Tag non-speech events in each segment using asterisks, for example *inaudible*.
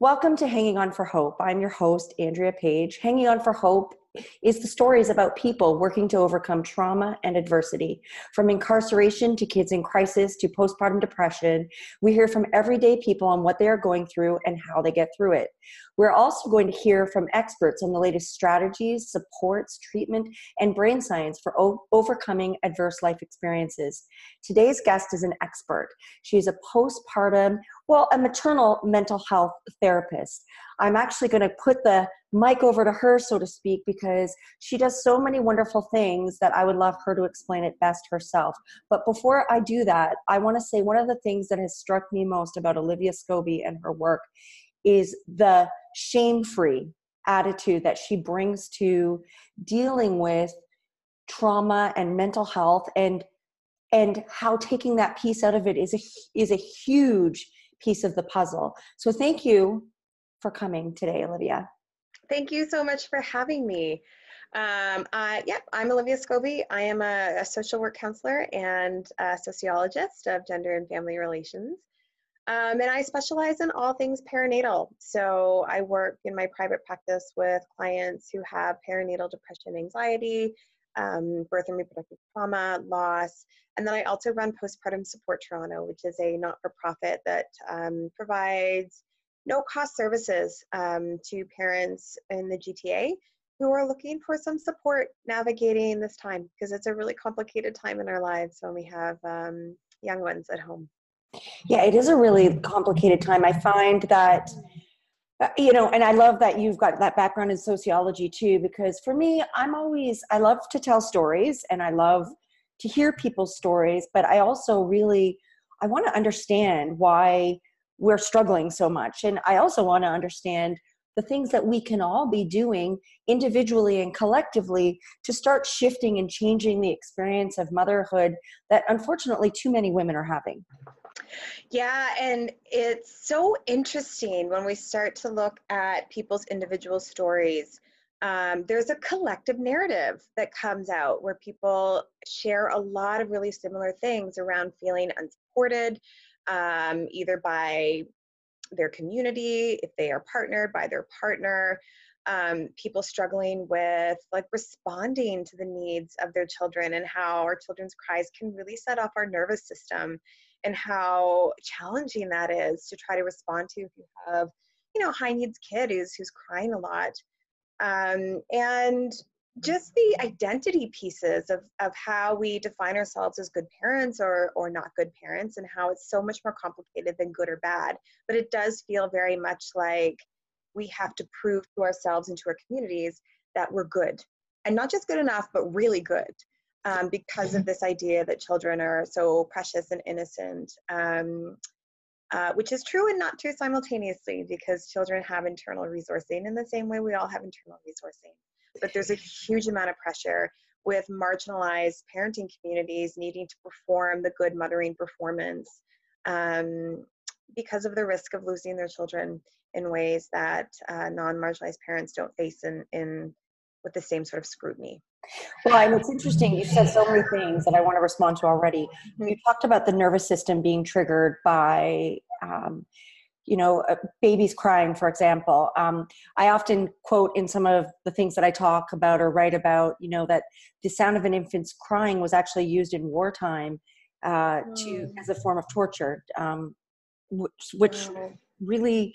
Welcome to Hanging On for Hope. I'm your host, Andrea Page. Hanging On for Hope is the stories about people working to overcome trauma and adversity. From incarceration to kids in crisis to postpartum depression, we hear from everyday people on what they are going through and how they get through it. We're also going to hear from experts on the latest strategies, supports, treatment, and brain science for o- overcoming adverse life experiences. Today's guest is an expert. She is a postpartum, well, a maternal mental health therapist. I'm actually going to put the mic over to her, so to speak, because she does so many wonderful things that I would love her to explain it best herself. But before I do that, I want to say one of the things that has struck me most about Olivia Scobie and her work is the shame free attitude that she brings to dealing with trauma and mental health and and how taking that piece out of it is a is a huge piece of the puzzle so thank you for coming today olivia Thank you so much for having me. Um, I, yep, I'm Olivia Scobie. I am a, a, social work counselor and a sociologist of gender and family relations. Um, and I specialize in all things perinatal. So I work in my private practice with clients who have perinatal depression, anxiety, um, birth and reproductive trauma, loss. And then I also run Postpartum Support Toronto, which is a not for profit that um, provides no cost services um, to parents in the GTA who are looking for some support navigating this time because it's a really complicated time in our lives when we have um, young ones at home. Yeah, it is a really complicated time. I find that, uh, you know, and I love that you've got that background in sociology too, because for me, I'm always, I love to tell stories and I love to hear people's stories, but I also really, I want to understand why we're struggling so much. And I also want to understand the things that we can all be doing individually and collectively to start shifting and changing the experience of motherhood that unfortunately too many women are having. Yeah, and it's so interesting when we start to look at people's individual stories. Um, there's a collective narrative that comes out where people share a lot of really similar things around feeling unsupported, um, either by their community, if they are partnered by their partner, um, people struggling with like responding to the needs of their children and how our children's cries can really set off our nervous system and how challenging that is to try to respond to if you have you know high needs kid who's who's crying a lot. Um, and just the identity pieces of, of how we define ourselves as good parents or, or not good parents and how it's so much more complicated than good or bad. But it does feel very much like we have to prove to ourselves and to our communities that we're good. And not just good enough but really good um, because of mm-hmm. this idea that children are so precious and innocent um, uh, which is true and not true simultaneously because children have internal resourcing in the same way we all have internal resourcing but there's a huge amount of pressure with marginalized parenting communities needing to perform the good mothering performance um, because of the risk of losing their children in ways that uh, non-marginalized parents don't face in, in with the same sort of scrutiny. Well, and it's interesting. You said so many things that I want to respond to already. Mm-hmm. You talked about the nervous system being triggered by um, you know uh, babies crying for example um, i often quote in some of the things that i talk about or write about you know that the sound of an infant's crying was actually used in wartime uh, to mm. as a form of torture um, which, which really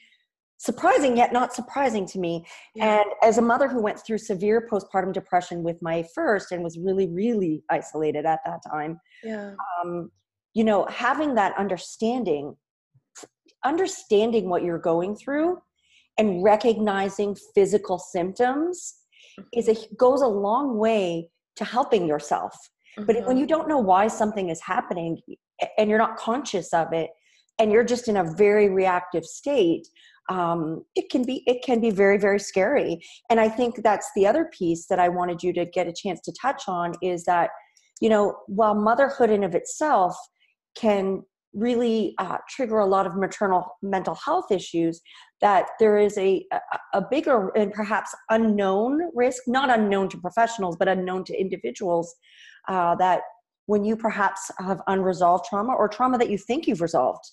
surprising yet not surprising to me yeah. and as a mother who went through severe postpartum depression with my first and was really really isolated at that time yeah. um, you know having that understanding understanding what you're going through and recognizing physical symptoms is a goes a long way to helping yourself mm-hmm. but when mm-hmm. you don't know why something is happening and you're not conscious of it and you're just in a very reactive state um, it can be it can be very very scary. And i think that's the other piece that i wanted you to get a chance to touch on is that you know while motherhood in of itself can really uh, trigger a lot of maternal mental health issues that there is a, a, bigger and perhaps unknown risk not unknown to professionals but unknown to individuals uh, that when you perhaps have unresolved trauma or trauma that you think you've resolved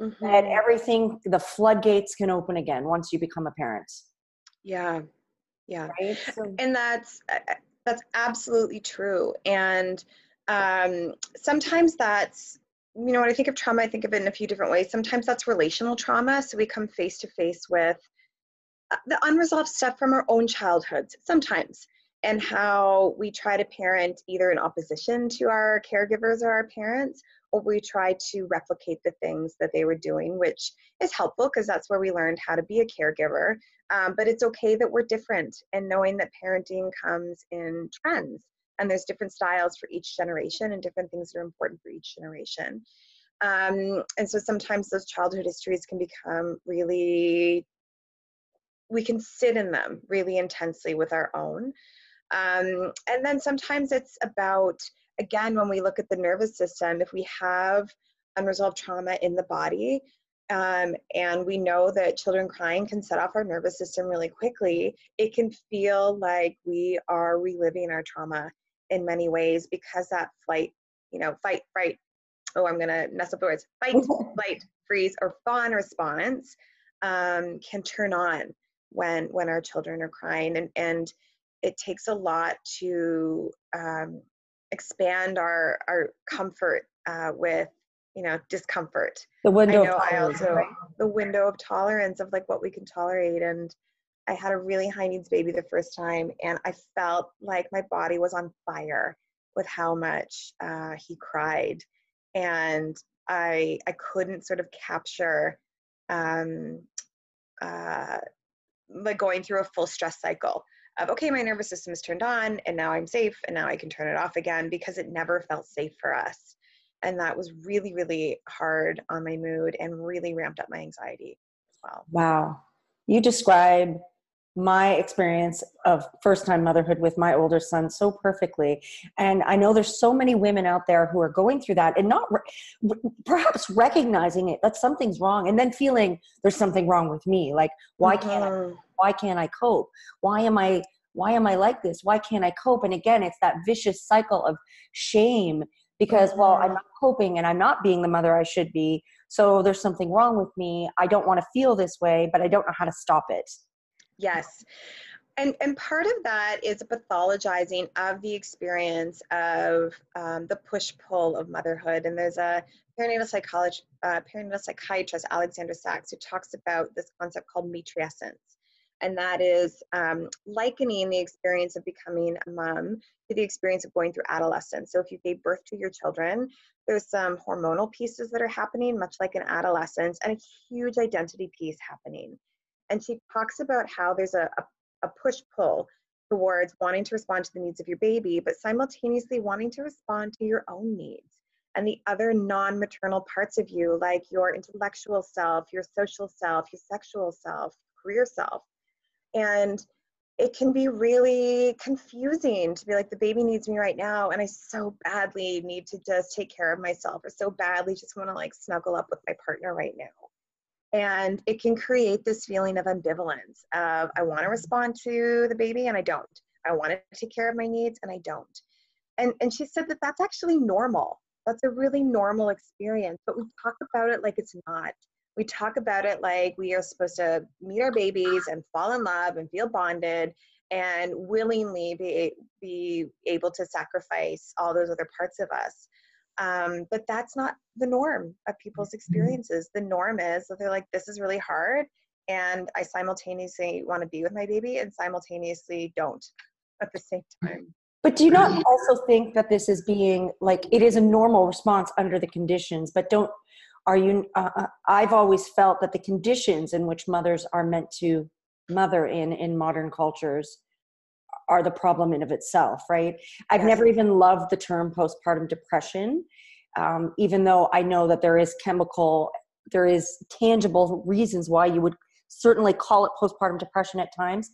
mm-hmm. that everything, the floodgates can open again once you become a parent. Yeah. Yeah. Right? So, and that's, uh, uh, that's absolutely true. And um, sometimes that's, you know, when I think of trauma, I think of it in a few different ways. Sometimes that's relational trauma. So we come face to face with uh, the unresolved stuff from our own childhoods sometimes and how we try to parent either in opposition to our caregivers or our parents we try to replicate the things that they were doing which is helpful because that's where we learned how to be a caregiver. Um, but it's okay that we're different and knowing that parenting comes in trends and there's different styles for each generation and different things that are important for each generation. Um, and so sometimes those childhood histories can become really we can sit in them really intensely with our own. Um, and then sometimes it's about, again, when we look at the nervous system, if we have unresolved trauma in the body, um, and we know that children crying can set off our nervous system really quickly, it can feel like we are reliving our trauma in many ways because that flight, you know, fight, fright, oh, I'm gonna mess up the words, fight, *laughs* flight, freeze, or fawn response um, can turn on when when our children are crying. And, and it takes a lot to um, expand our our comfort uh, with you know discomfort the window I know I also right? the window of tolerance of like what we can tolerate and I had a really high needs baby the first time and I felt like my body was on fire with how much uh, he cried and I I couldn't sort of capture um, uh, like going through a full stress cycle of okay my nervous system is turned on and now i'm safe and now i can turn it off again because it never felt safe for us. And that was really really hard on my mood and really ramped up my anxiety as well. Wow. You describe my experience of first time motherhood with my older son so perfectly. And i know there's so many women out there who are going through that and not re- perhaps recognizing it that something's wrong and then feeling there's something wrong with me. Like why can't I, mm-hmm. Why can't i cope why am i why am i like this why can't i cope and again it's that vicious cycle of shame because well i'm mm-hmm. not coping and i'm not being the mother i should be so there's something wrong with me i don't want to feel this way but i don't know how to stop it Yes. And, and part of that is a pathologizing of the experience of um, the push pull of motherhood. And there's a perinatal psychologist, uh, perinatal psychiatrist, Alexandra Sacks, who talks about this concept called matrescence. And that is um, likening the experience of becoming a mom to the experience of going through adolescence. So if you gave birth to your children, there's some hormonal pieces that are happening, much like in adolescence, and a huge identity piece happening and she talks about how there's a, a, a push pull towards wanting to respond to the needs of your baby, but simultaneously wanting to respond to your own needs and the other non maternal parts of you, like your intellectual self, your social self, your sexual self, career self. And it can be really confusing to be like, the baby needs me right now, and I so badly need to just take care of myself, or so badly just want to like snuggle up with my partner right now. And it can create this feeling of ambivalence of I want to respond to the baby and I don't. I want to take care of my needs and I don't. And, and she said that that's actually normal. That's a really normal experience, but we talk about it like it's not. We talk about it like we are supposed to meet our babies and fall in love and feel bonded and willingly be, be able to sacrifice all those other parts of us. Um, but that's not the norm of people's mm-hmm. experiences. The norm is that they're like, this is really hard. And I simultaneously want to be with my baby and simultaneously don't at the same time. But do you not also think that this is being like, it is a normal response under the conditions, but don't, are you, uh, uh I've always felt that the conditions in which mothers are meant to mother in, in modern cultures are the problem in of itself right i've yes. never even loved the term postpartum depression um, even though i know that there is chemical there is tangible reasons why you would certainly call it postpartum depression at times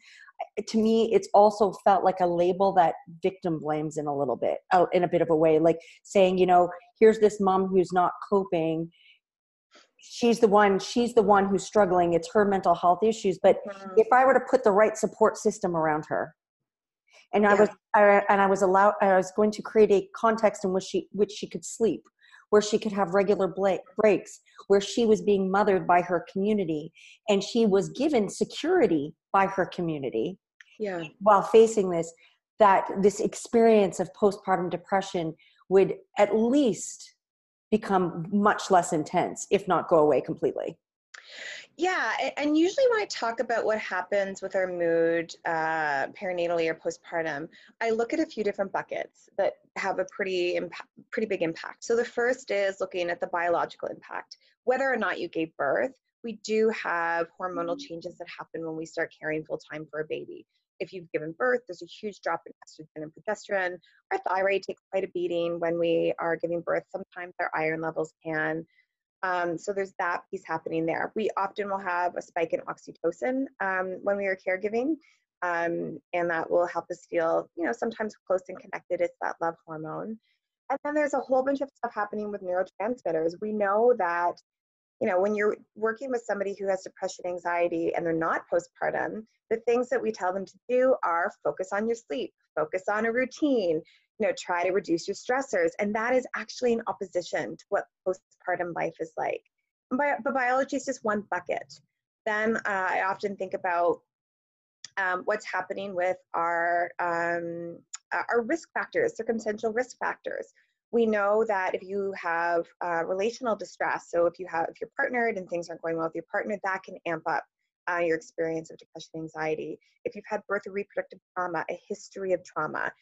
to me it's also felt like a label that victim blames in a little bit in a bit of a way like saying you know here's this mom who's not coping she's the one she's the one who's struggling it's her mental health issues but mm-hmm. if i were to put the right support system around her and yeah. I was I, and I was allowed I was going to create a context in which she which she could sleep where she could have regular breaks, where she was being mothered by her community, and she was given security by her community. Yeah. While facing this, that this experience of postpartum depression would at least become much less intense, if not go away completely. Yeah, and usually when I talk about what happens with our mood uh, perinatally or postpartum, I look at a few different buckets that have a pretty impact, pretty big impact. So the first is looking at the biological impact. Whether or not you gave birth, we do have hormonal changes that happen when we start caring full time for a baby. If you've given birth, there's a huge drop in estrogen and progesterone. Our thyroid takes quite a beating when we are giving birth. Sometimes our iron levels can. Um, so there's that piece happening there. We often will have a spike in oxytocin um, when we are caregiving, um, and that will help us feel, you know, sometimes close and connected. It's that love hormone. And then there's a whole bunch of stuff happening with neurotransmitters. We know that, you know, when you're working with somebody who has depression, anxiety, and they're not postpartum, the things that we tell them to do are focus on your sleep, focus on a routine, you know, try to reduce your stressors. And that is actually in opposition to what postpartum life is like. And But, biology is just one bucket. Then uh, I often think about um, what's happening with our um, our risk factors, circumstantial risk factors. We know that if you have uh, relational distress, so if you have if you're partnered and things aren't going well with your partner, that can amp up uh, your experience of depression, and anxiety. If you've had birth or reproductive trauma, a history of trauma,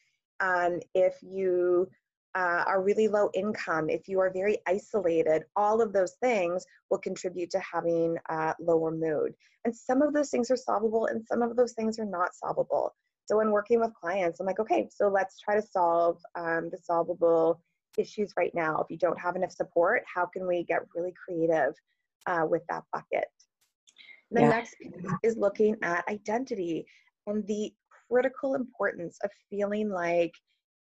um, if you uh, are really low income, if you are very isolated, all of those things will contribute to having uh, lower mood. And some of those things are solvable and some of those things are not solvable. So when working with clients, I'm like, okay, so let's try to solve um, the solvable issues right now. If you don't have enough support, how can we get really creative uh, with that bucket? The yeah. next piece is looking at identity and the critical importance of feeling like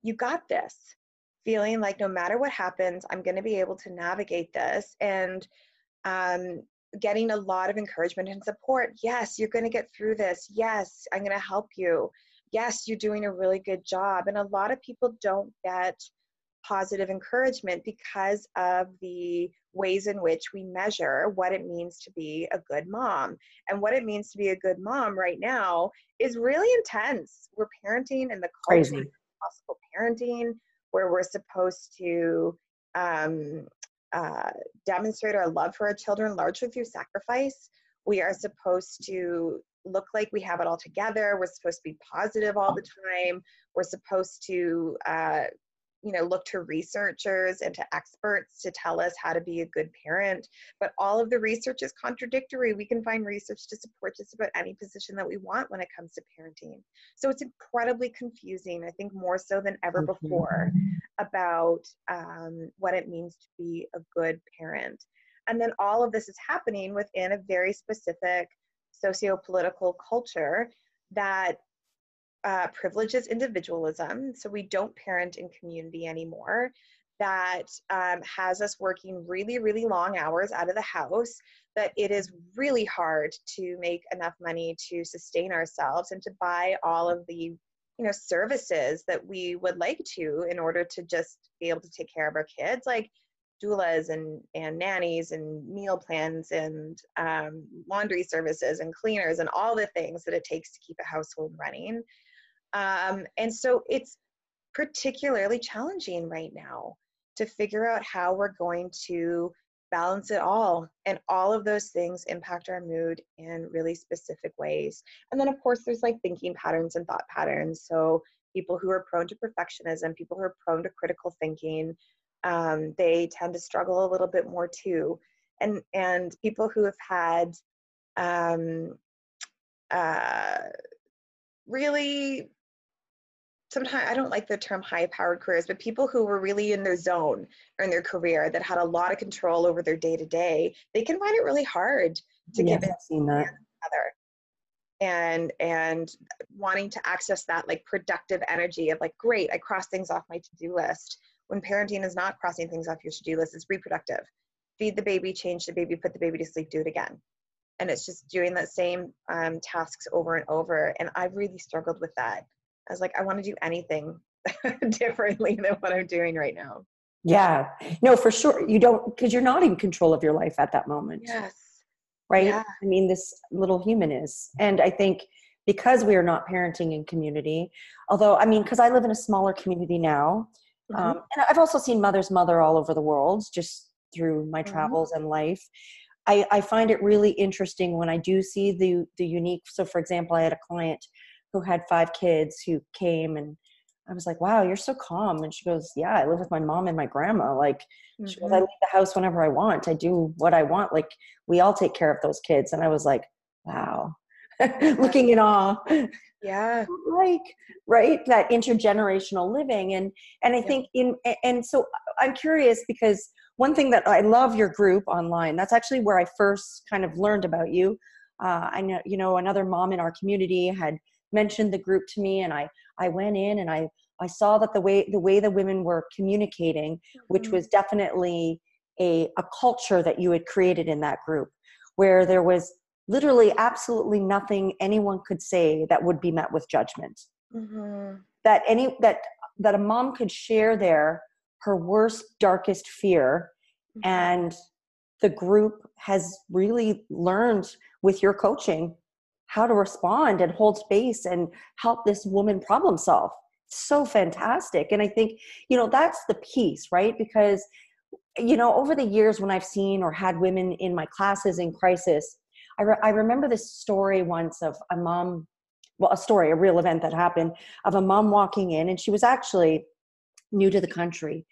you got this, feeling like no matter what happens, I'm going to be able to navigate this and um, getting a lot of encouragement and support. Yes, you're going to get through this. Yes, I'm going to help you. Yes, you're doing a really good job. And a lot of people don't get positive encouragement because of the ways in which we measure what it means to be a good mom. And what it means to be a good mom right now is really intense. We're parenting in the culture of possible parenting, where we're supposed to um, uh, demonstrate our love for our children largely through sacrifice. We are supposed to look like we have it all together. We're supposed to be positive all the time. We're supposed to uh, you know look to researchers and to experts to tell us how to be a good parent but all of the research is contradictory. We can find research to support just about any position that we want when it comes to parenting. So it's incredibly confusing i think more so than ever before about um, what it means to be a good parent. And then all of this is happening within a very specific socio-political culture that uh, privileges individualism, so we don't parent in community anymore. That um, has us working really, really long hours out of the house. That it is really hard to make enough money to sustain ourselves and to buy all of the you know services that we would like to in order to just be able to take care of our kids like doulas and, and nannies and meal plans and um, laundry services and cleaners and all the things that it takes to keep a household running um, and so it's particularly challenging right now to figure out how we're going to balance it all. And all of those things impact our mood in really specific ways. And then, of course, there's like thinking patterns and thought patterns. So, people who are prone to perfectionism, people who are prone to critical thinking, um, they tend to struggle a little bit more too. And, and people who have had um, uh, really sometimes I don't like the term high powered careers, but people who were really in their zone or in their career that had a lot of control over their day to day, they can find it really hard to yes, give it seen that. other. And and wanting to access that like productive energy of like, great, I crossed things off my to-do list. When parenting is not crossing things off your to-do list, it's reproductive. Feed the baby, change the baby, put the baby to sleep, do it again. And it's just doing the same um, tasks over and over. And I've really struggled with that I was like, I want to do anything *laughs* differently than what I'm doing right now. Yeah. No, for sure. You don't, because you're not in control of your life at that moment. Yes. Right. Yeah. I mean, this little human is. And I think because we are not parenting in community, although, I mean, because I live in a smaller community now, Mhm. um, and I've also seen mother's mother all over the world just through my Mhm. travels and life. I, I find it really interesting when I do see the the unique. So, for example, I had a client who had five kids who came and I was like, "Wow, you're so calm." And she goes, "Yeah, I live with my mom and my grandma. Like, she goes, I Mhm. leave the house whenever I want. I do what I want. Like, we all take care of those kids." And I was like, "Wow," *laughs* looking in awe Yeah. *laughs* like right that intergenerational living and and i Yeah. think in and so i'm curious because one thing that i love your group online that's actually where i first kind of learned about you uh, i know you know another mom in our community had mentioned the group to me and i i went in and i i saw that the way the way the women were communicating which Mhm. was definitely a a culture that you had created in that group where there was literally absolutely nothing anyone could say that would be met with judgment Mhm. that any that that a mom could share there her worst darkest fear Mhm. and the group has really learned with your coaching how to respond and hold space and help this woman problem solve. So fantastic. And i think you know that's the piece right? Because you know over the years when i've seen or had women in my classes in crisis i, re- I remember this story once of a mom well a story a real event that happened of a mom walking in and she was actually new to the country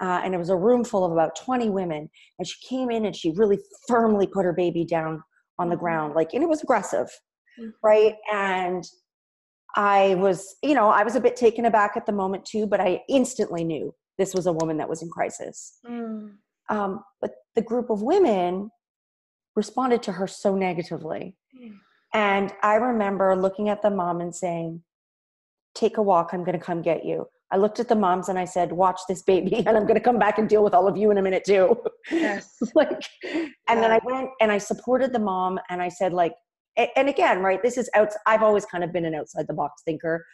uh, and it was a room full of about 20 women and she came in and she really firmly put her baby down on the Mhm. ground like and it was aggressive Mhm. right and i was you know i was a bit taken aback at the moment too but i instantly knew this was a woman that was in crisis Mm. um, but the group of women responded to her so negatively Mm. and i remember looking at the mom and saying take a walk i'm going to come get you i looked at the moms and i said watch this baby *laughs* and i'm going to come back and deal with all of you in a minute too Yes. *laughs* like and then i went and i supported the mom and i said like and again right this is out i've always kind of been an outside the box thinker.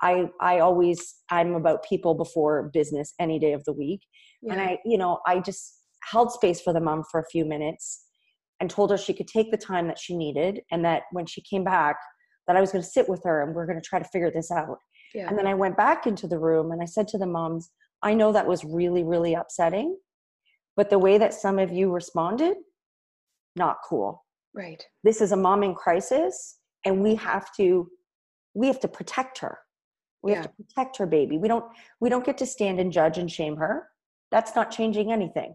I i always i'm about people before business any day of the week. And i you know i just held space for the mom for a few minutes and told her she could take the time that she needed and that when she came back that i was going to sit with her and we're going to try to figure this out. Yeah. and then i went back into the room and i said to the moms i know that was really really upsetting but the way that some of you responded not cool Right. this is a mom in crisis and we have to we have to protect her. We have to protect her baby. We don't we don't get to stand and judge and shame her. That's not changing anything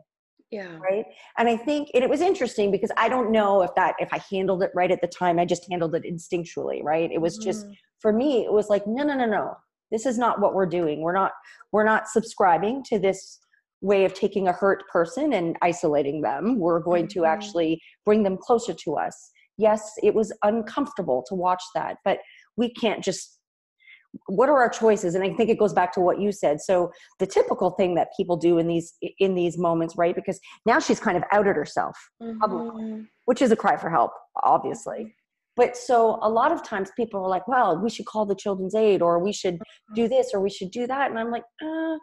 Yeah. right? And i think and it was interesting because i don't know if that if i handled it right at the time i just handled it instinctually right? It was just Mhm. for me it was like no no no no. This is not what we're doing. We're not we're not subscribing to this way of taking a hurt person and isolating them. We're going to Mhm. actually bring them closer to us. Yes it was uncomfortable to watch that but we can't just what are our choices? And i think it goes back to what you said. So the typical thing that people do in these in these moments right? Because now she's kind of outed herself publicly. Mhm. which is a cry for help obviously. But so a lot of times people are like well we should call the children's aid or we should do this or we should do that. And i'm like uh,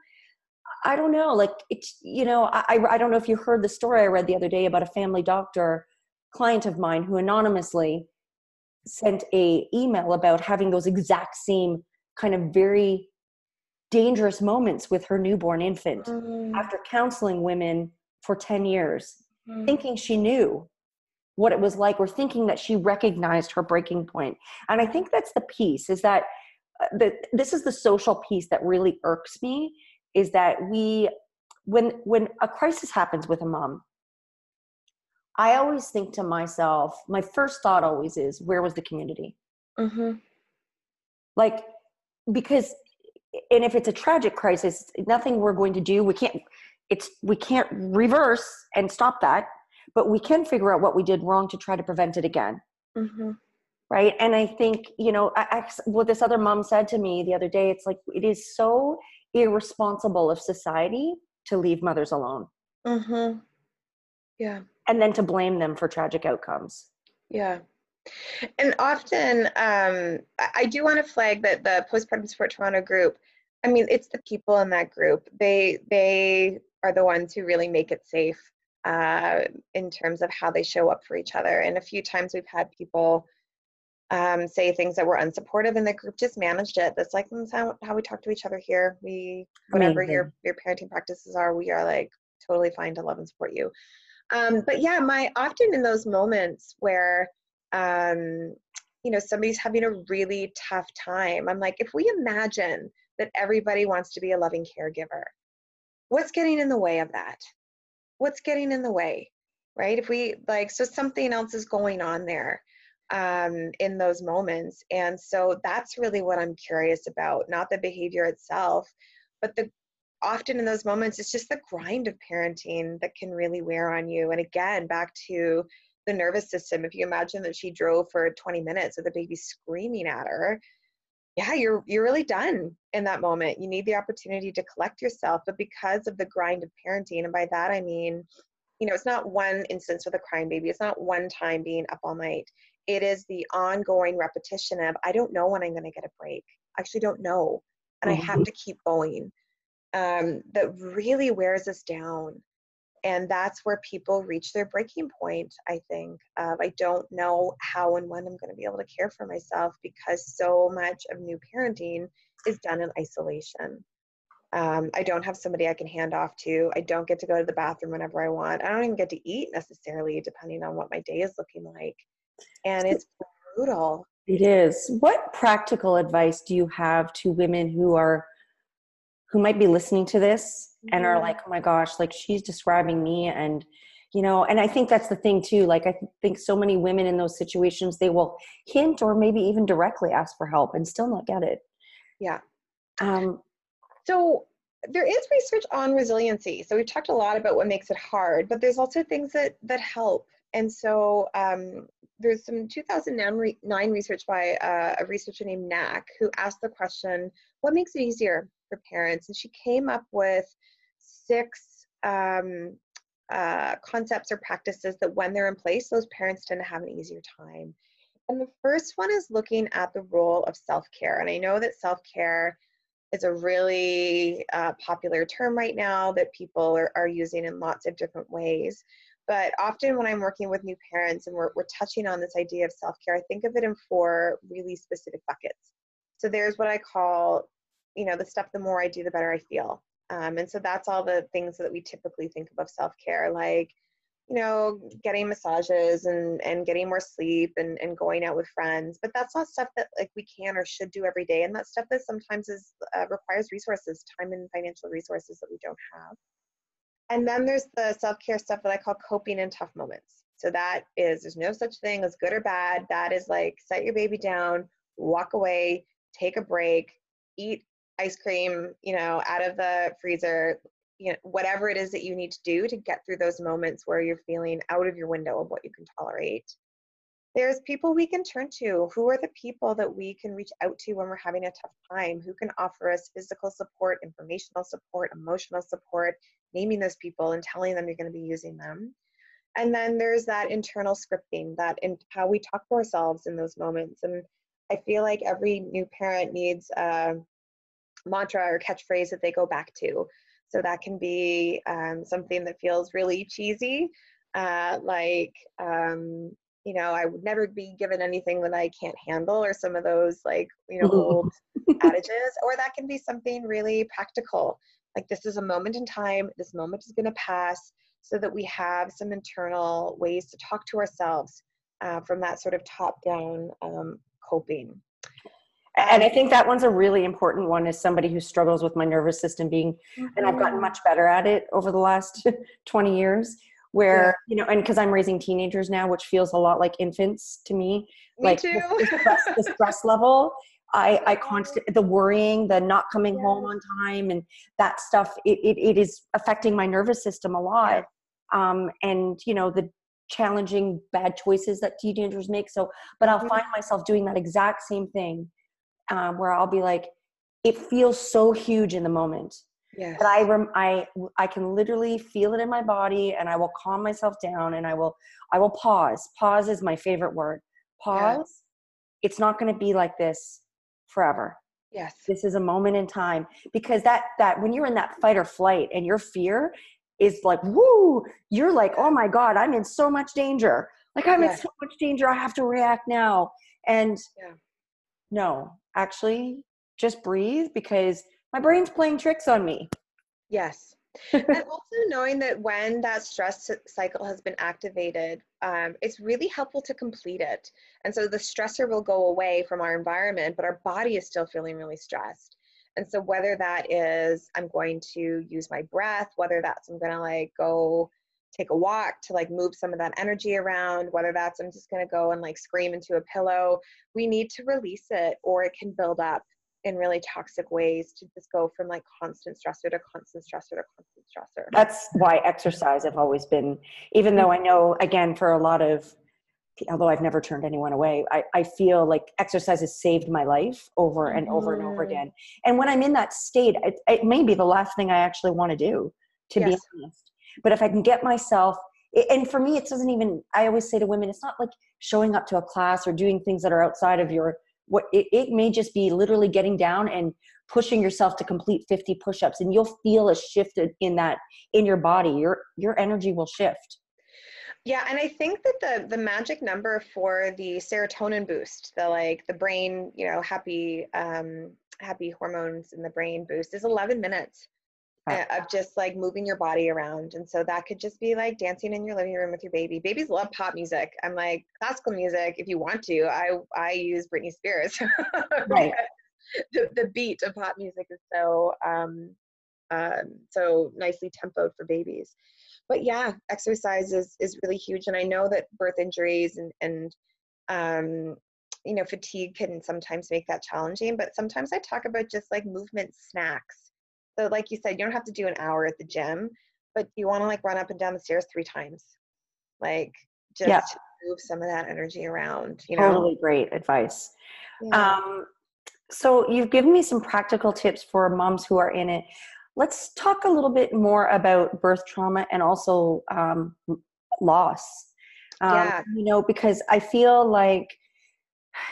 i don't know like it's you know I, I- don't know if you heard the story i read the other day about a family doctor client of mine who anonymously sent a email about having those exact same kind of very dangerous moments with her newborn infant Mhm. after counseling women for 10 years Mhm. thinking she knew what it was like or thinking that she recognized her breaking point and i think that's the piece is that uh, the, this is the social piece that really irks me is that we when when a crisis happens with a mom i always think to myself my first thought always is where was the community Mhm. like because and if it's a tragic crisis nothing we're going to do we can't it's we can't reverse and stop that but we can figure out what we did wrong to try to prevent it again Mhm. right and i think you know I, I, what this other mom said to me the other day it's like it is so irresponsible of society to leave mothers alone Mhm. Yeah. and then to blame them for tragic outcomes Yeah. And often, um, I I do want to flag that the postpartum support Toronto group. I mean, it's the people in that group. They they are the ones who really make it safe uh, in terms of how they show up for each other. And a few times we've had people um, say things that were unsupportive, and the group just managed it. That's like that's how, how we talk to each other here. We whatever Amazing. your your parenting practices are, we are like totally fine to love and support you. Um, but yeah, my often in those moments where um, you know somebody's having a really tough time, I'm like, if we imagine that everybody wants to be a loving caregiver, what's getting in the way of that? What's getting in the way? Right? If we like, so something else is going on there um, in those moments. And so that's really what I'm curious about, not the behavior itself, but the often in those moments, it's just the grind of parenting that can really wear on you. And again, back to the nervous system, if you imagine that she drove for 20 minutes with the baby screaming at her, yeah, you're you're really done in that moment. You need the opportunity to collect yourself, but because of the grind of parenting, and by that I mean, you know, it's not one instance with a crying baby. It's not one time being up all night. It is the ongoing repetition of I don't know when I'm going to get a break. I actually don't know, and mm-hmm. I have mm-hmm. to keep going um, that really wears us down. And that's where people reach their breaking point, I think, of I don't know how and when I'm going to be able to care for myself because so much of new parenting is done in isolation. Um, I don't have somebody I can hand off to. I don't get to go to the bathroom whenever I want. I don't even get to eat necessarily, depending on what my day is looking like. And it's brutal. It is. What practical advice do you have to women who are who might be listening to this and are like, oh my gosh, like she's describing me. And, you know, and I think that's the thing too. Like, I think so many women in those situations, they will hint or maybe even directly ask for help and still not get it. Yeah. Um, so there is research on resiliency. So we've talked a lot about what makes it hard, but there's also things that that help. And so um, there's some 2009 research by uh, a researcher named Knack who asked the question, what makes it easier for parents? And she came up with six um, uh, concepts or practices that when they're in place, those parents tend to have an easier time. And the first one is looking at the role of self-care. And I know that self-care is a really uh, popular term right now that people are, are using in lots of different ways. But often when I'm working with new parents and we're, we're touching on this idea of self care, I think of it in four really specific buckets. So there's what I call, you know, the stuff the more I do, the better I feel. Um, and so that's all the things that we typically think of self care, like, you know, getting massages and, and getting more sleep and, and going out with friends. But that's not stuff that like we can or should do every day. And that stuff that sometimes is uh, requires resources, time and financial resources that we don't have. And then there's the self care stuff that I call coping in tough moments. So that is, there's no such thing as good or bad. That is like set your baby down, walk away, take a break, eat ice cream, you know, out of the freezer, you know, whatever it is that you need to do to get through those moments where you're feeling out of your window of what you can tolerate. There's people we can turn to. Who are the people that we can reach out to when we're having a tough time? Who can offer us physical support, informational support, emotional support, naming those people and telling them you're going to be using them. And then there's that internal scripting, that in how we talk to ourselves in those moments. And I feel like every new parent needs a mantra or catchphrase that they go back to. So that can be um, something that feels really cheesy, uh, like, um, you know, I would never be given anything that I can't handle, or some of those like, you know, old *laughs* adages. Or that can be something really practical, like this is a moment in time this moment is going to pass so that we have some internal ways to talk to ourselves uh, from that sort of top down um, coping and i think that one's a really important one as somebody who struggles with my nervous system being mm-hmm. and i've gotten mm-hmm. much better at it over the last *laughs* 20 years where yeah. you know and because i'm raising teenagers now which feels a lot like infants to me, me like too. The, stress, the stress level I, I constant *laughs* the worrying, the not coming yeah. home on time, and that stuff. It, it, it is affecting my nervous system a lot, yeah. um, and you know the challenging bad choices that teenagers make. So, but I'll mm-hmm. find myself doing that exact same thing, um, where I'll be like, it feels so huge in the moment. Yes. But I, rem- I, I can literally feel it in my body, and I will calm myself down, and I will, I will pause. Pause is my favorite word. Pause. Yes. It's not going to be like this forever. Yes. This is a moment in time because that that when you're in that fight or flight and your fear is like woo, you're like, "Oh my god, I'm in so much danger." Like I'm in so much danger, I have to react now. And yeah. no, actually just breathe because my brain's playing tricks on me. Yes. *laughs* and also knowing that when that stress cycle has been activated, um, it's really helpful to complete it. And so the stressor will go away from our environment, but our body is still feeling really stressed. And so whether that is I'm going to use my breath, whether that's I'm going to like go take a walk to like move some of that energy around, whether that's I'm just going to go and like scream into a pillow, we need to release it or it can build up in really toxic ways to just go from like constant stressor to constant stressor to constant stressor. That's why exercise have always been, even though I know again for a lot of, although I've never turned anyone away, I, I feel like exercise has saved my life over and mm-hmm. over and over mm-hmm. again. And when I'm in that state, it, it may be the last thing I actually want to do, to yes. be honest. But if I can get myself and for me it doesn't even i always say to women it's not like showing up to a class or doing things that are outside of your what it, it may just be literally getting down and pushing yourself to complete 50 push-ups and you'll feel a shift in that in your body. Your your energy will shift. Yeah and i think that the the magic number for the serotonin boost the like the brain you know happy um happy hormones in the brain boost is 11 minutes uh, of just like moving your body around. And so that could just be like dancing in your living room with your baby. Babies love pop music. I'm like classical music if you want to. I I use Britney Spears. *laughs* right. the, the beat of pop music is so um, um, so nicely tempoed for babies. But yeah, exercise is is really huge. And I know that birth injuries and and um, you know fatigue can sometimes make that challenging. But sometimes I talk about just like movement snacks so like you said, you don't have to do an hour at the gym, but you want to like run up and down the stairs three times. Like just yeah. move some of that energy around, you know. Totally great advice. Yeah. Um, so you've given me some practical tips for moms who are in it. Let's talk a little bit more about birth trauma and also um, loss. Um, yeah. You know, because I feel like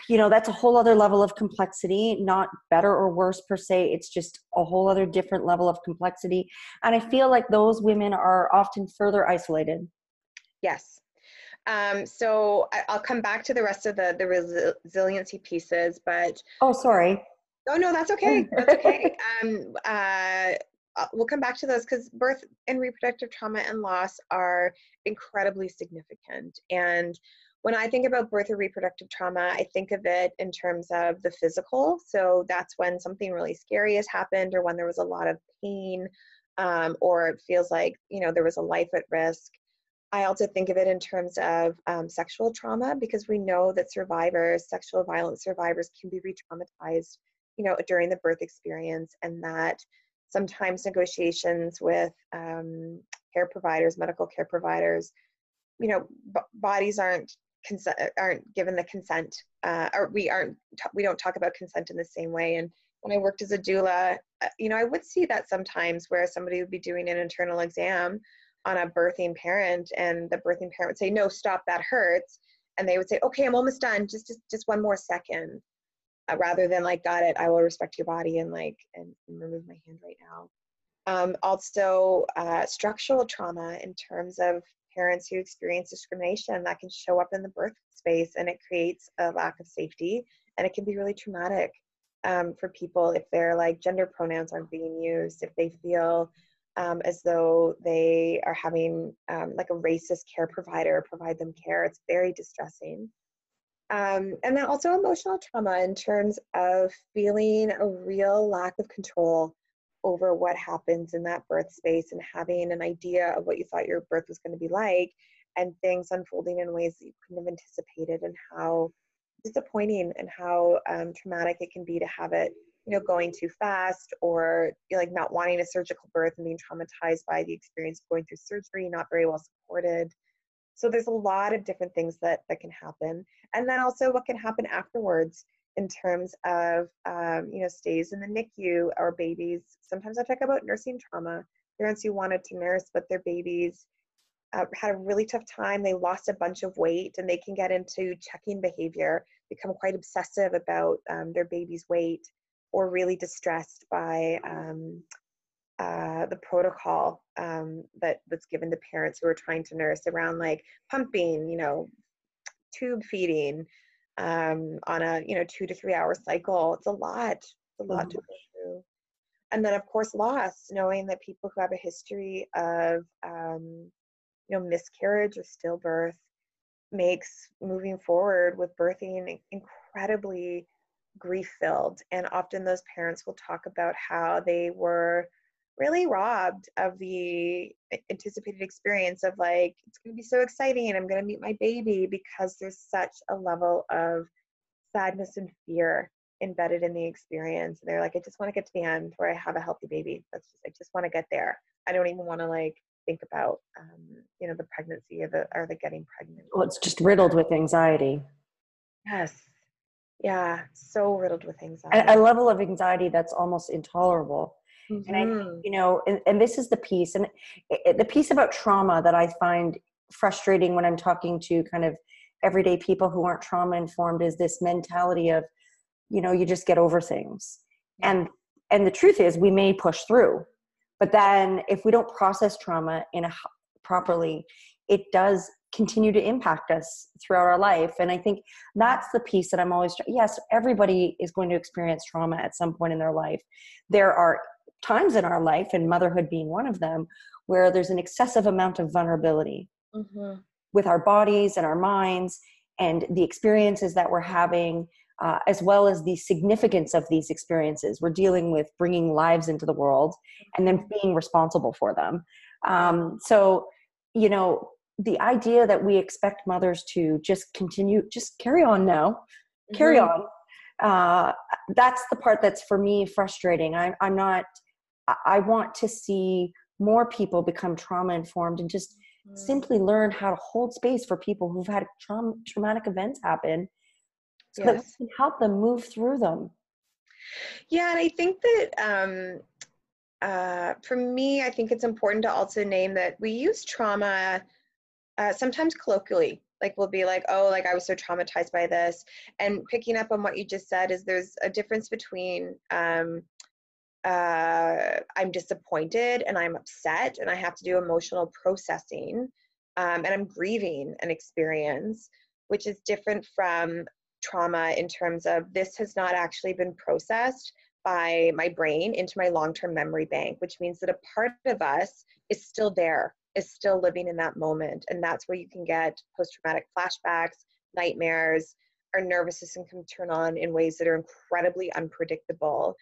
you know that's a whole other level of complexity not better or worse per se it's just a whole other different level of complexity. And i feel like those women are often further isolated. Yes. Um, so I, will come back to the rest of the the resiliency pieces but oh sorry. Oh no that's okay that's okay. Um, uh, uh, we'll come back to those because birth and reproductive trauma and loss are incredibly significant. And when I think about birth or reproductive trauma, I think of it in terms of the physical. So that's when something really scary has happened, or when there was a lot of pain, um, or it feels like you know there was a life at risk. I also think of it in terms of um, sexual trauma because we know that survivors, sexual violence survivors, can be re-traumatized, you know, during the birth experience, and that sometimes negotiations with um, care providers, medical care providers, you know, b- bodies aren't consent aren't given the consent uh, or we aren't we don't talk about consent in the same way. And when i worked as a doula uh, you know i would see that sometimes where somebody would be doing an internal exam on a birthing parent and the birthing parent would say no stop that hurts. And they would say okay i'm almost done. Just just, just one more second. Uh, rather than like got it. I will respect your body and like and, and remove my hand right now. Um, also uh, structural trauma in terms of parents who experience discrimination that can show up in the birth space and it creates a lack of safety and it can be really traumatic um, for people if their like gender pronouns aren't being used if they feel um, as though they are having um, like a racist care provider provide them care. It's very distressing. Um, and then also emotional trauma in terms of feeling a real lack of control over what happens in that birth space and having an idea of what you thought your birth was going to be like and things unfolding in ways that you couldn't have anticipated and how disappointing and how um, traumatic it can be to have it you know going too fast or like not wanting a surgical birth and being traumatized by the experience of going through surgery not very well supported. So there's a lot of different things that that can happen. And then also what can happen afterwards in terms of um, you know stays in the NICU or babies. Sometimes I talk about nursing trauma. Parents who wanted to nurse, but their babies uh, had a really tough time. They lost a bunch of weight, and they can get into checking behavior, become quite obsessive about um, their baby's weight. or really distressed by um, uh, the protocol um, that that's given to parents who are trying to nurse around like pumping, you know, tube feeding um, on a you know two to three hour cycle. It's a lot. It's a lot mm-hmm. to go through. And then of course loss, knowing that people who have a history of um, you know miscarriage or stillbirth makes moving forward with birthing incredibly grief filled and often those parents will talk about how they were really robbed of the anticipated experience of like it's going to be so exciting and i'm going to meet my baby because there's such a level of sadness and fear embedded in the experience. And they're like i just want to get to the end where i have a healthy baby. That's just i just want to get there. I don't even want to like think about um, you know the pregnancy or the or the getting pregnant well it's just riddled with anxiety. Yes. Yeah so riddled with anxiety a, a level of anxiety that's almost intolerable mm-hmm. and i mm-hmm. you know and, and this is the piece and it, the piece about trauma that i find frustrating when i'm talking to kind of everyday people who aren't trauma informed is this mentality of you know you just get over things yeah. and and the truth is we may push through but then if we don't process trauma in a properly it does continue to impact us throughout our life and i think that's the piece that i'm always yes everybody is going to experience trauma at some point in their life there are times in our life and motherhood being one of them where there's an excessive amount of vulnerability mm-hmm. with our bodies and our minds and the experiences that we're having uh, as well as the significance of these experiences. We're dealing with bringing lives into the world and then being responsible for them. Um, so, you know, the idea that we expect mothers to just continue, just carry on now, carry mm-hmm. on. Uh, that's the part that's for me frustrating. I, I'm not, I want to see more people become trauma informed and just mm. simply learn how to hold space for people who've had trauma, traumatic events happen so yes. that we can help them move through them. Yeah, and I think that um, uh, for me, I think it's important to also name that we use trauma uh, sometimes colloquially. Like we'll be like, oh, like I was so traumatized by this. And picking up on what you just said is there's a difference between um, uh, I'm disappointed and I'm upset and I have to do emotional processing um, and I'm grieving an experience, which is different from trauma in terms of this has not actually been processed by my brain into my long term memory bank, which means that a part of us is still there, is still living in that moment. And that's where you can get post traumatic flashbacks, nightmares. Our nervous system can turn on in ways that are incredibly unpredictable.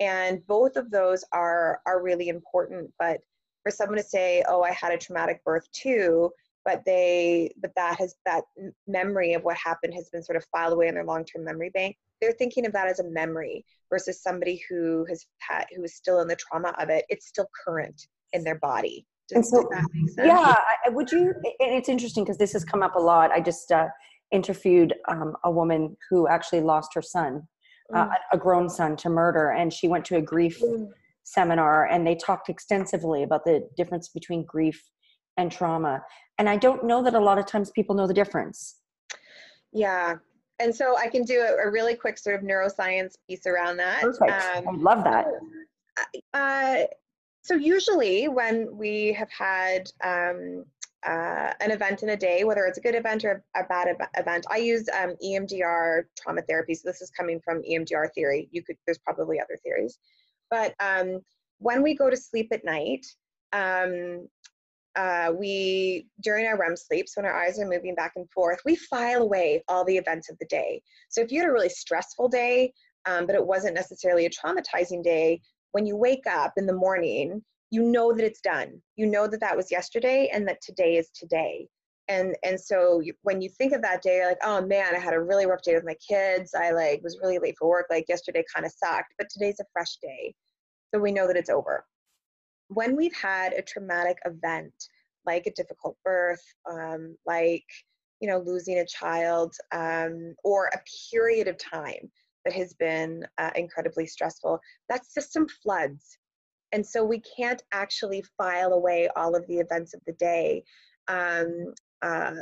And both of those are, are really important. But for someone to say, oh, I had a traumatic birth too, but they but that has that memory of what happened has been sort of filed away in their long-term memory bank they're thinking of that as a memory versus somebody who has had who is still in the trauma of it it's still current in their body. Does, and so, yeah would you and it's interesting because this has come up a lot. I just uh, interviewed um, a woman who actually lost her son uh, mm. a grown son to murder and she went to a grief mm. seminar and they talked extensively about the difference between grief and trauma. And I don't know that a lot of times people know the difference. Yeah. And so I can do a, a really quick sort of neuroscience piece around that. Perfect. Um, I love that. Uh, so usually when we have had um, uh, an event in a day, whether it's a good event or a bad event, I use um, EMDR trauma therapy. So this is coming from EMDR theory. You could, there's probably other theories, but um, when we go to sleep at night, um, uh, we during our REM sleeps when our eyes are moving back and forth, we file away all the events of the day. So if you had a really stressful day, um, but it wasn't necessarily a traumatizing day, when you wake up in the morning, you know that it's done. You know that that was yesterday and that today is today. And and so you, when you think of that day, you're like, oh man, I had a really rough day with my kids. I like was really late for work. Like yesterday kind of sucked, but today's a fresh day. So we know that it's over when we've had a traumatic event like a difficult birth, um, like you know losing a child, um, or a period of time that has been uh, incredibly stressful, that system floods, and so we can't actually file away all of the events of the day. Um, uh,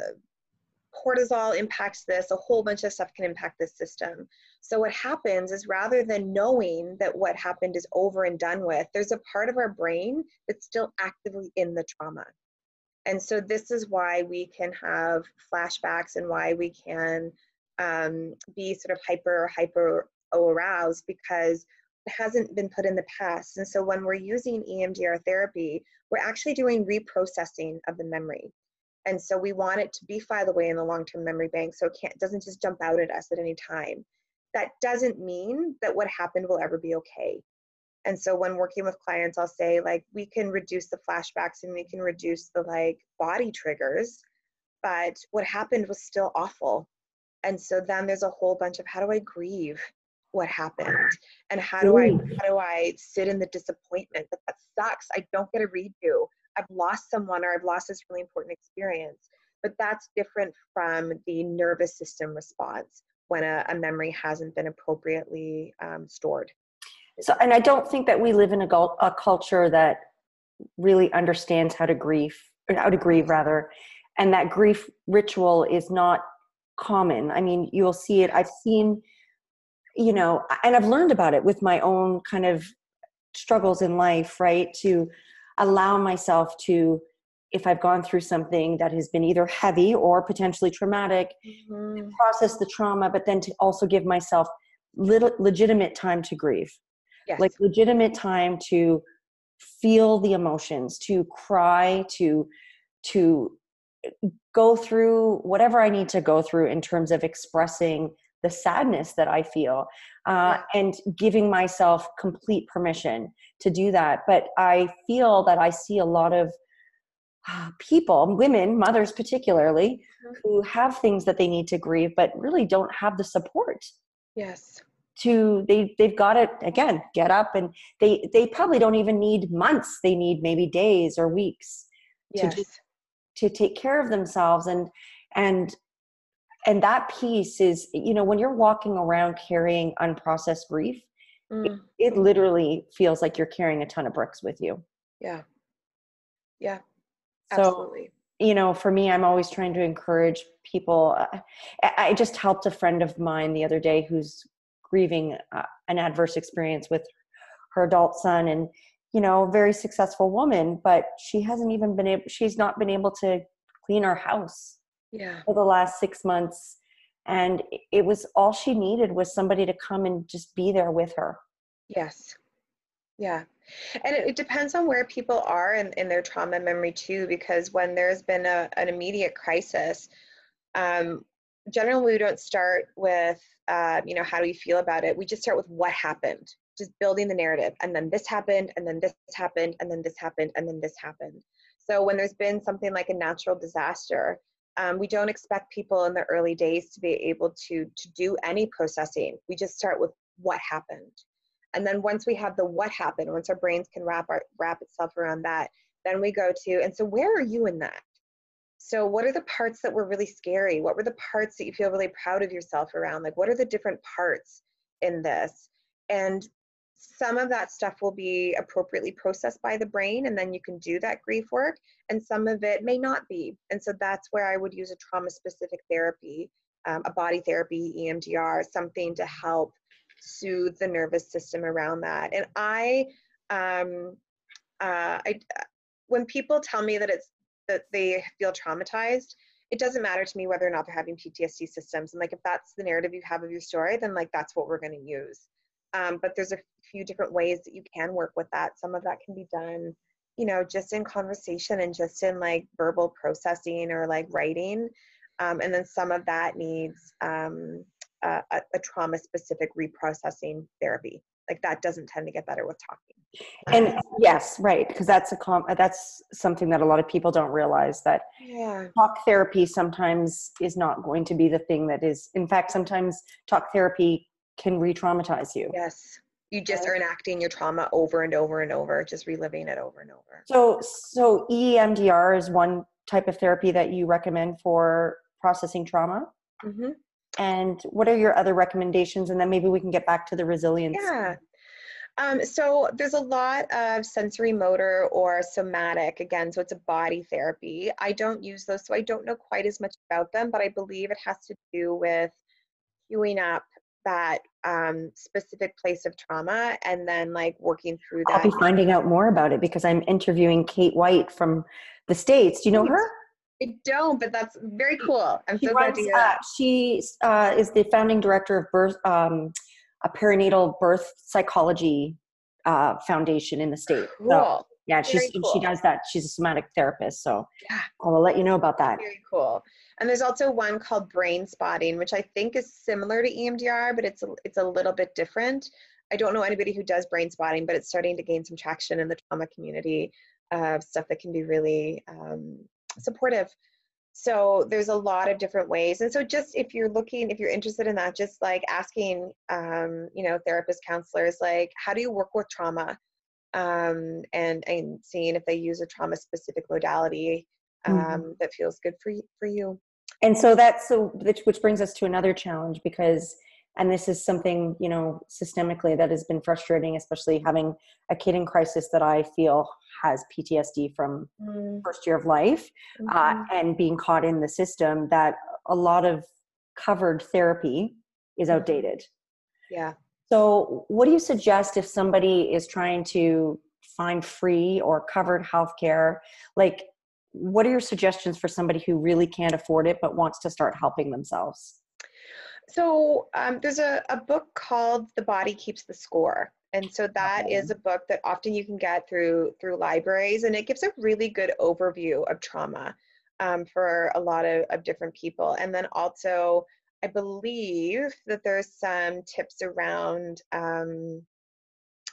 cortisol impacts this, a whole bunch of stuff can impact this system. So, what happens is rather than knowing that what happened is over and done with, there's a part of our brain that's still actively in the trauma. And so, this is why we can have flashbacks and why we can um, be sort of hyper, hyper aroused because hasn't been put in the past. And so, when we're using EMDR therapy, we're actually doing reprocessing of the memory. And so we want it to be filed away in the long-term memory bank so it can't doesn't just jump out at us at any time. That doesn't mean that what happened will ever be okay. And so when working with clients, I'll say like we can reduce the flashbacks and we can reduce the like body triggers, but what happened was still awful. And so then there's a whole bunch of how do I grieve what happened and how do I how do I sit in the disappointment that that sucks. I don't get a redo. I've lost someone or I've lost this really important experience. But that's different from the nervous system response when a, a memory hasn't been appropriately um, stored. So, and I don't think that we live in a, a culture that really understands how to grieve, or how to grieve rather, and that grief ritual is not common. I mean, you'll see it. I've seen, you know, and I've learned about it with my own kind of struggles in life, right? To allow myself to if I've gone through something that has been either heavy or potentially traumatic, mm-hmm. process the trauma, but then to also give myself little legitimate time to grieve. Yes. Like legitimate time to feel the emotions, to cry, to to go through whatever I need to go through in terms of expressing the sadness that I feel uh, and giving myself complete permission to do that. But I feel that I see a lot of uh, people, women, mothers particularly, mm-hmm. who have things that they need to grieve, but really don't have the support. Yes. To they they've got it again. Get up and they they probably don't even need months. They need maybe days or weeks yes. to just to take care of themselves and and and that piece is you know when you're walking around carrying unprocessed grief mm. it, it, literally feels like you're carrying a ton of bricks with you. Yeah. Yeah. Absolutely. so, you know for me i'm always trying to encourage people uh, i just helped a friend of mine the other day who's grieving uh, an adverse experience with her adult son and you know very successful woman but she hasn't even been able she's not been able to clean her house yeah. for the last six months. And it was all she needed was somebody to come and just be there with her. Yes. Yeah. And it, it depends on where people are in, in their trauma memory too because when there's been a, an immediate crisis um, generally we don't start with uh, you know how do you feel about it? We just start with what happened just building the narrative. And then this happened and then this happened and then this happened and then this happened. So when there's been something like a natural disaster um, we don't expect people in the early days to be able to to do any processing. We just start with what happened, and then once we have the what happened, once our brains can wrap our, wrap itself around that, then we go to and so where are you in that? So what are the parts that were really scary? What were the parts that you feel really proud of yourself around? Like what are the different parts in this? And some of that stuff will be appropriately processed by the brain and then you can do that grief work and some of it may not be. And so that's where i would use a trauma specific therapy um, a body therapy emdr something to help soothe the nervous system around that. And i um uh i when people tell me that it's that they feel traumatized it doesn't matter to me whether or not they're having ptsd systems. And like if that's the narrative you have of your story then like that's what we're going to use. Um, but there's a few different ways that you can work with that. Some of that can be done, you know, just in conversation and just in like verbal processing or like writing. Um, and then some of that needs um, a, a trauma specific reprocessing therapy. Like that doesn't tend to get better with talking. And yes, right, because that's a com- that's something that a lot of people don't realize that yeah. talk therapy sometimes is not going to be the thing that is. In fact, sometimes talk therapy can re-traumatize you. Yes. You just are enacting your trauma over and over and over, just reliving it over and over. So so EMDR is one type of therapy that you recommend for processing trauma. Mm-hmm. And what are your other recommendations? And then maybe we can get back to the resilience. Yeah. Um, so there's a lot of sensory motor or somatic, again, so it's a body therapy. I don't use those, so I don't know quite as much about them, but I believe it has to do with queuing up that um, specific place of trauma and then like working through that. I'll be finding out more about it because I'm interviewing Kate White from the States. Do you know her? I don't, but that's very cool. I'm She so glad to hear uh, she uh, is the founding director of birth, um, a perinatal birth psychology uh, foundation in the state. So, Cool. Yeah, she's Very she does that. She's a somatic therapist, so Yeah. I will let you know about that. Very cool. And there's also one called brain spotting, which I think is similar to EMDR, but it's a, it's a little bit different. I don't know anybody who does brain spotting, but it's starting to gain some traction in the trauma community of stuff that can be really um, supportive. So there's a lot of different ways. And so just if you're looking, if you're interested in that, just like asking, um, you know, therapists, counselors, like, how do you work with trauma? Um, and, and seeing if they use a trauma specific modality um, Mhm. that feels good for you, for you. and so that's so which, which brings us to another challenge because and this is something you know systemically that has been frustrating especially having a kid in crisis that i feel has ptsd from first year of life uh, Mhm. and being caught in the system that a lot of covered therapy is outdated yeah. So what do you suggest if somebody is trying to find free or covered healthcare like what are your suggestions for somebody who really can't afford it but wants to start helping themselves So um, there's a, a book called The Body Keeps the Score. And so that is a book that often you can get through through libraries, and it gives a really good overview of trauma um, for a lot of, of different people. And then also, I believe that there's some tips around um,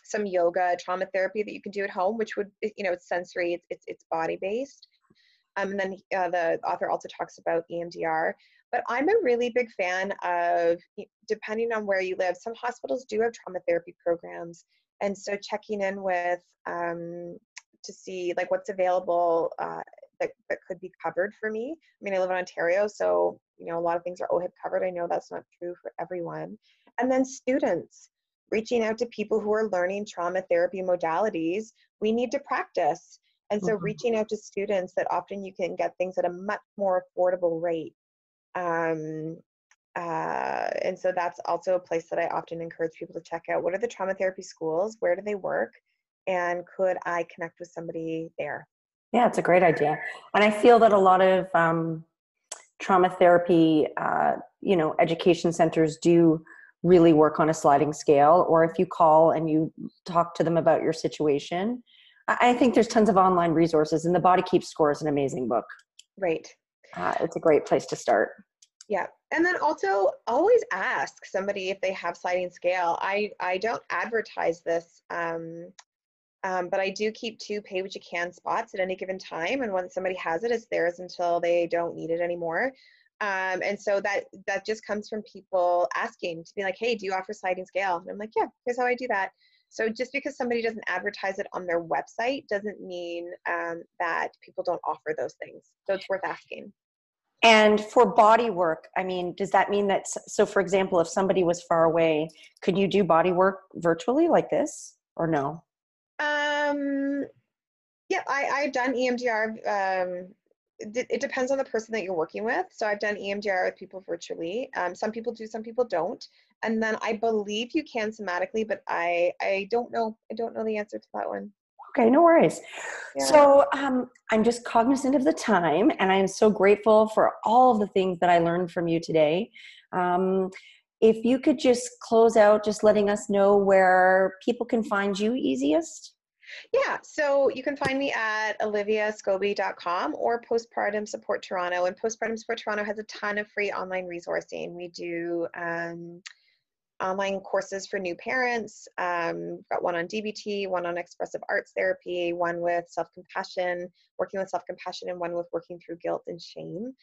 some yoga, trauma therapy that you can do at home, which would you know it's sensory, it's it's, it's body based. Um, and then uh, the author also talks about EMDR but I'm a really big fan of, depending on where you live, some hospitals do have trauma therapy programs. And so checking in with um, to see like what's available uh, that, that could be covered for me. I mean, I live in Ontario, so, you know, a lot of things are OHIP covered. I know that's not true for everyone. And then students reaching out to people who are learning trauma therapy modalities. We need to practice. And so Mhm. reaching out to students that often you can get things at a much more affordable rate um, uh, and so that's also a place that I often encourage people to check out. What are the trauma therapy schools? Where do they work? And could I connect with somebody there? yeah it's a great idea and i feel that a lot of um, trauma therapy uh, you know education centers do really work on a sliding scale or if you call and you talk to them about your situation i think there's tons of online resources and the body keeps score is an amazing book Right. uh, it's a great place to start Yeah. And then also always ask somebody if they have sliding scale. I, I don't advertise this, um, um, but I do keep two pay what you can spots at any given time. And once somebody has it, it's theirs until they don't need it anymore. Um, and so that that just comes from people asking to be like, hey, do you offer sliding scale? And I'm like, yeah, here's how I do that. So just because somebody doesn't advertise it on their website doesn't mean um, that people don't offer those things. So it's worth asking. and for body work i mean does that mean that so for example if somebody was far away could you do body work virtually like this or no Um, yeah, I, I've done EMDR. Um, it, depends on the person that you're working with. So I've done EMDR with people virtually. Um, some people do, some people don't. And then I believe you can somatically, but I I don't know. I don't know the answer to that one. okay no worries Yeah. So um, I'm just cognizant of the time, and I'm so grateful for all of the things that I learned from you today. Um, if you could just close out, just letting us know where people can find you easiest. Yeah, so you can find me at oliviascoby.com or Postpartum Support Toronto. And Postpartum Support Toronto has a ton of free online resourcing. We do um, online courses for new parents. Um, we've got one on DBT, one on expressive arts therapy, one with self compassion, working with self compassion, and one with working through guilt and shame.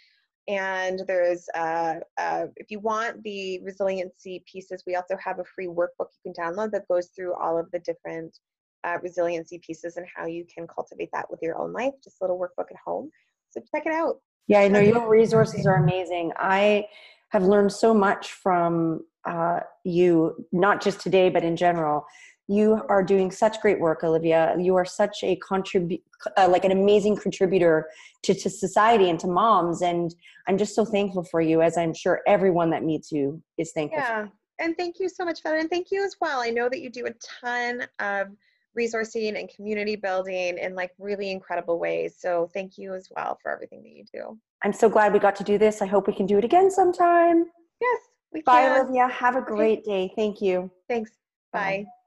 And there's, uh, uh, if you want the resiliency pieces, we also have a free workbook you can download that goes through all of the different uh, resiliency pieces and how you can cultivate that with your own life. Just a little workbook at home. So check it out. Yeah, I know your resources are amazing. I have learned so much from uh, you, not just today, but in general. You are doing such great work, Olivia. You are such a contribute, uh, like an amazing contributor to, to society and to moms. And I'm just so thankful for you, as I'm sure everyone that meets you is thankful. Yeah. And thank you so much, Feta. And thank you as well. I know that you do a ton of resourcing and community building in like really incredible ways. So thank you as well for everything that you do. I'm so glad we got to do this. I hope we can do it again sometime. Yes. We Bye, can. Olivia. Have a great day. Thank you. Thanks. Bye. Bye.